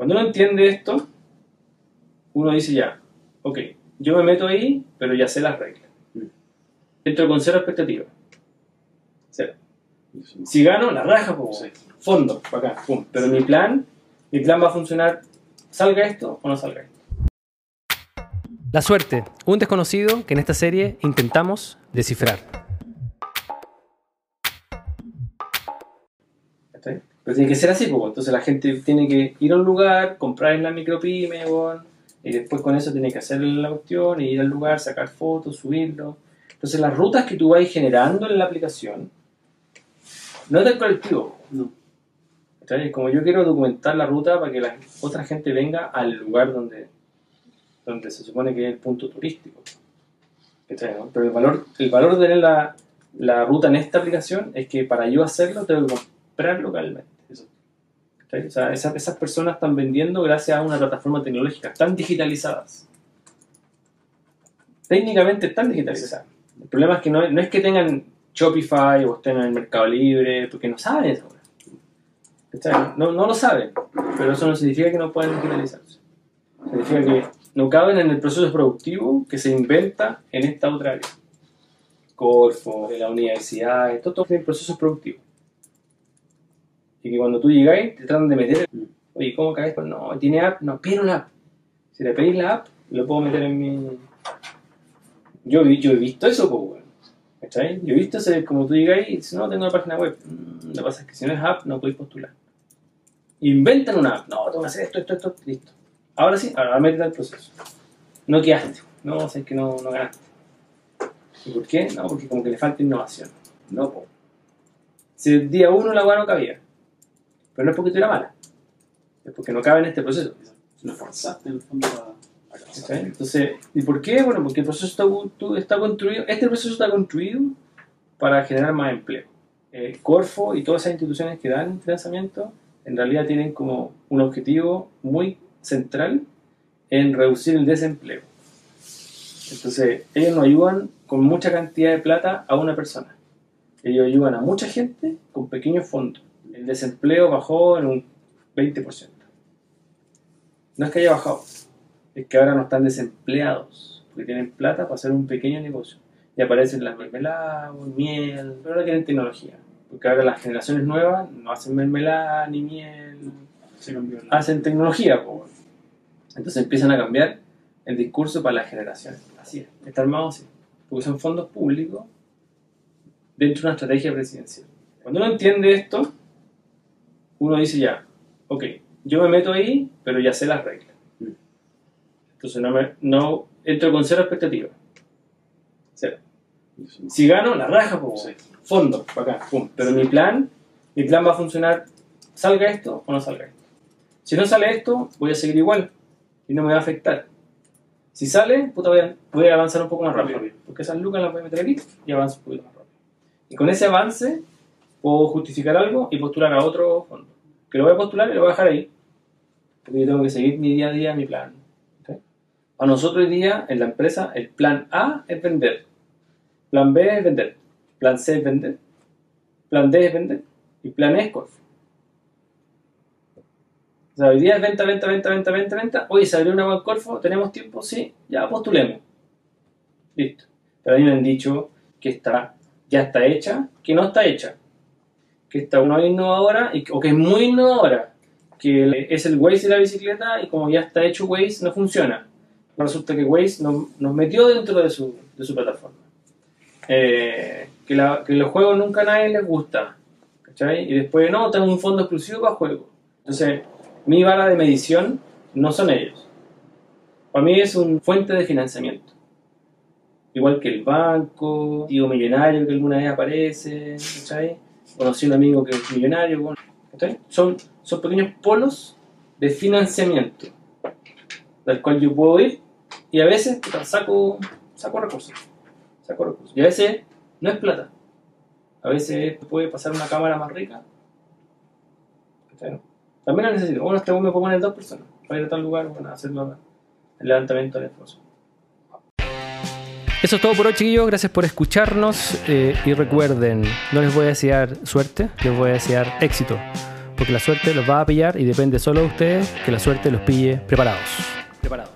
Cuando uno entiende esto, uno dice ya, ok, yo me meto ahí, pero ya sé las reglas. Entro con cero expectativa. Cero. Si gano, la raja, pues, fondo, para acá, pum. Pero mi plan, mi plan va a funcionar, salga esto o no salga esto. La suerte, un desconocido que en esta serie intentamos descifrar. Pero tiene que ser así, pues. Entonces la gente tiene que ir a un lugar, comprar en la micropyme, y después con eso tiene que hacer la cuestión, ir al lugar, sacar fotos, subirlo. Entonces las rutas que tú vas generando en la aplicación no es del colectivo. No. como yo quiero documentar la ruta para que la otra gente venga al lugar donde, donde se supone que es el punto turístico. Pero el valor, el valor de tener la, la ruta en esta aplicación es que para yo hacerlo tengo que comprar localmente. O sea, esas, esas personas están vendiendo gracias a una plataforma tecnológica, están digitalizadas. Técnicamente están digitalizadas. El problema es que no, no es que tengan Shopify o estén en el Mercado Libre, porque no saben eso. No, no lo saben, pero eso no significa que no puedan digitalizarse. Significa que no caben en el proceso productivo que se inventa en esta otra área. Corfo, la universidad, todo, todo tiene procesos productivos. Cuando tú llegáis, te tratan de meter. Oye, ¿cómo caes? Pues no, tiene app, no, pide una app. Si le pedís la app, lo puedo meter en mi. Yo, yo he visto eso, pues, weón. ¿Cachai? Yo he visto ese, como tú llegáis y dices, no, tengo una página web. Mm, lo que pasa es que si no es app, no podéis postular. Inventan una app. No, tengo que hacer esto, esto, esto, listo. Ahora sí, ahora métete al proceso. No quedaste. No, o sea, es que no, no ganaste. ¿Y por qué? No, porque como que le falta innovación. No, po. Si el día uno la weá no cabía. Pero no es porque tú eras mala. Es porque no cabe en este proceso. Lo forzaste en el fondo a. Entonces, ¿y por qué? Bueno, porque el proceso está, está construido, este proceso está construido para generar más empleo. Eh, Corfo y todas esas instituciones que dan financiamiento en realidad tienen como un objetivo muy central en reducir el desempleo. Entonces, ellos no ayudan con mucha cantidad de plata a una persona. Ellos ayudan a mucha gente con pequeños fondos. El desempleo bajó en un 20%. No es que haya bajado, es que ahora no están desempleados, porque tienen plata para hacer un pequeño negocio. Y aparecen las mermeladas, miel, pero ahora tienen tecnología. Porque ahora las generaciones nuevas no hacen mermelada ni miel, Se hacen tecnología. Entonces empiezan a cambiar el discurso para las generaciones. Así es, está armado así. Porque son fondos públicos dentro de una estrategia presidencial. Cuando uno entiende esto, uno dice ya, ok, yo me meto ahí, pero ya sé las reglas. Entonces no, me, no entro con cero expectativa. Cero. Si gano, la raja, Sí. fondo, para acá, pum. Pero mi plan, mi plan va a funcionar, salga esto o no salga esto. Si no sale esto, voy a seguir igual y no me va a afectar. Si sale, puta, voy a, voy a avanzar un poco más rápido, porque esas lucas las voy a meter aquí y avanzo un poquito más rápido. Y con ese avance, puedo justificar algo y postular a otro fondo. Que lo voy a postular y lo voy a dejar ahí, porque yo tengo que seguir mi día a día, mi plan. ¿ok? A nosotros hoy día, en la empresa, el plan A es vender. Plan B es vender. Plan C es vender. Plan D es vender. Y plan E es Corfo. O sea, hoy día es venta, venta, venta, venta, venta, venta. Oye, se abrió una web Corfo, ¿tenemos tiempo? Sí, ya postulemos. Listo. Pero a mí me han dicho que está, ya está hecha, que no está hecha. Que está no es innovadora o que es muy innovadora. Que es el Waze de la bicicleta y como ya está hecho Waze, no funciona. Resulta que Waze nos, nos metió dentro de su, de su plataforma. Eh, que, la- que los juegos nunca a nadie les gusta. ¿cachai? Y después, no, tengo un fondo exclusivo para juegos. Entonces, mi vara de medición no son ellos. Para mí es una fuente de financiamiento. Igual que el banco, tío millonario que alguna vez aparece, ¿cachai? Conocí un amigo que es millonario. Son, son pequeños polos de financiamiento del cual yo puedo ir y a veces saco, saco recursos. Saco recursos. Y a veces no es plata. A veces puede pasar una cámara más rica. También la necesito. Bueno, este me puedo poner dos personas para ir a tal lugar bueno, hacer el levantamiento del esfuerzo. Eso es todo por hoy, chiquillos. Gracias por escucharnos. eh, y recuerden, no les voy a desear suerte, les voy a desear éxito. porque la suerte los va a pillar y depende solo de ustedes que la suerte los pille preparados. Preparados.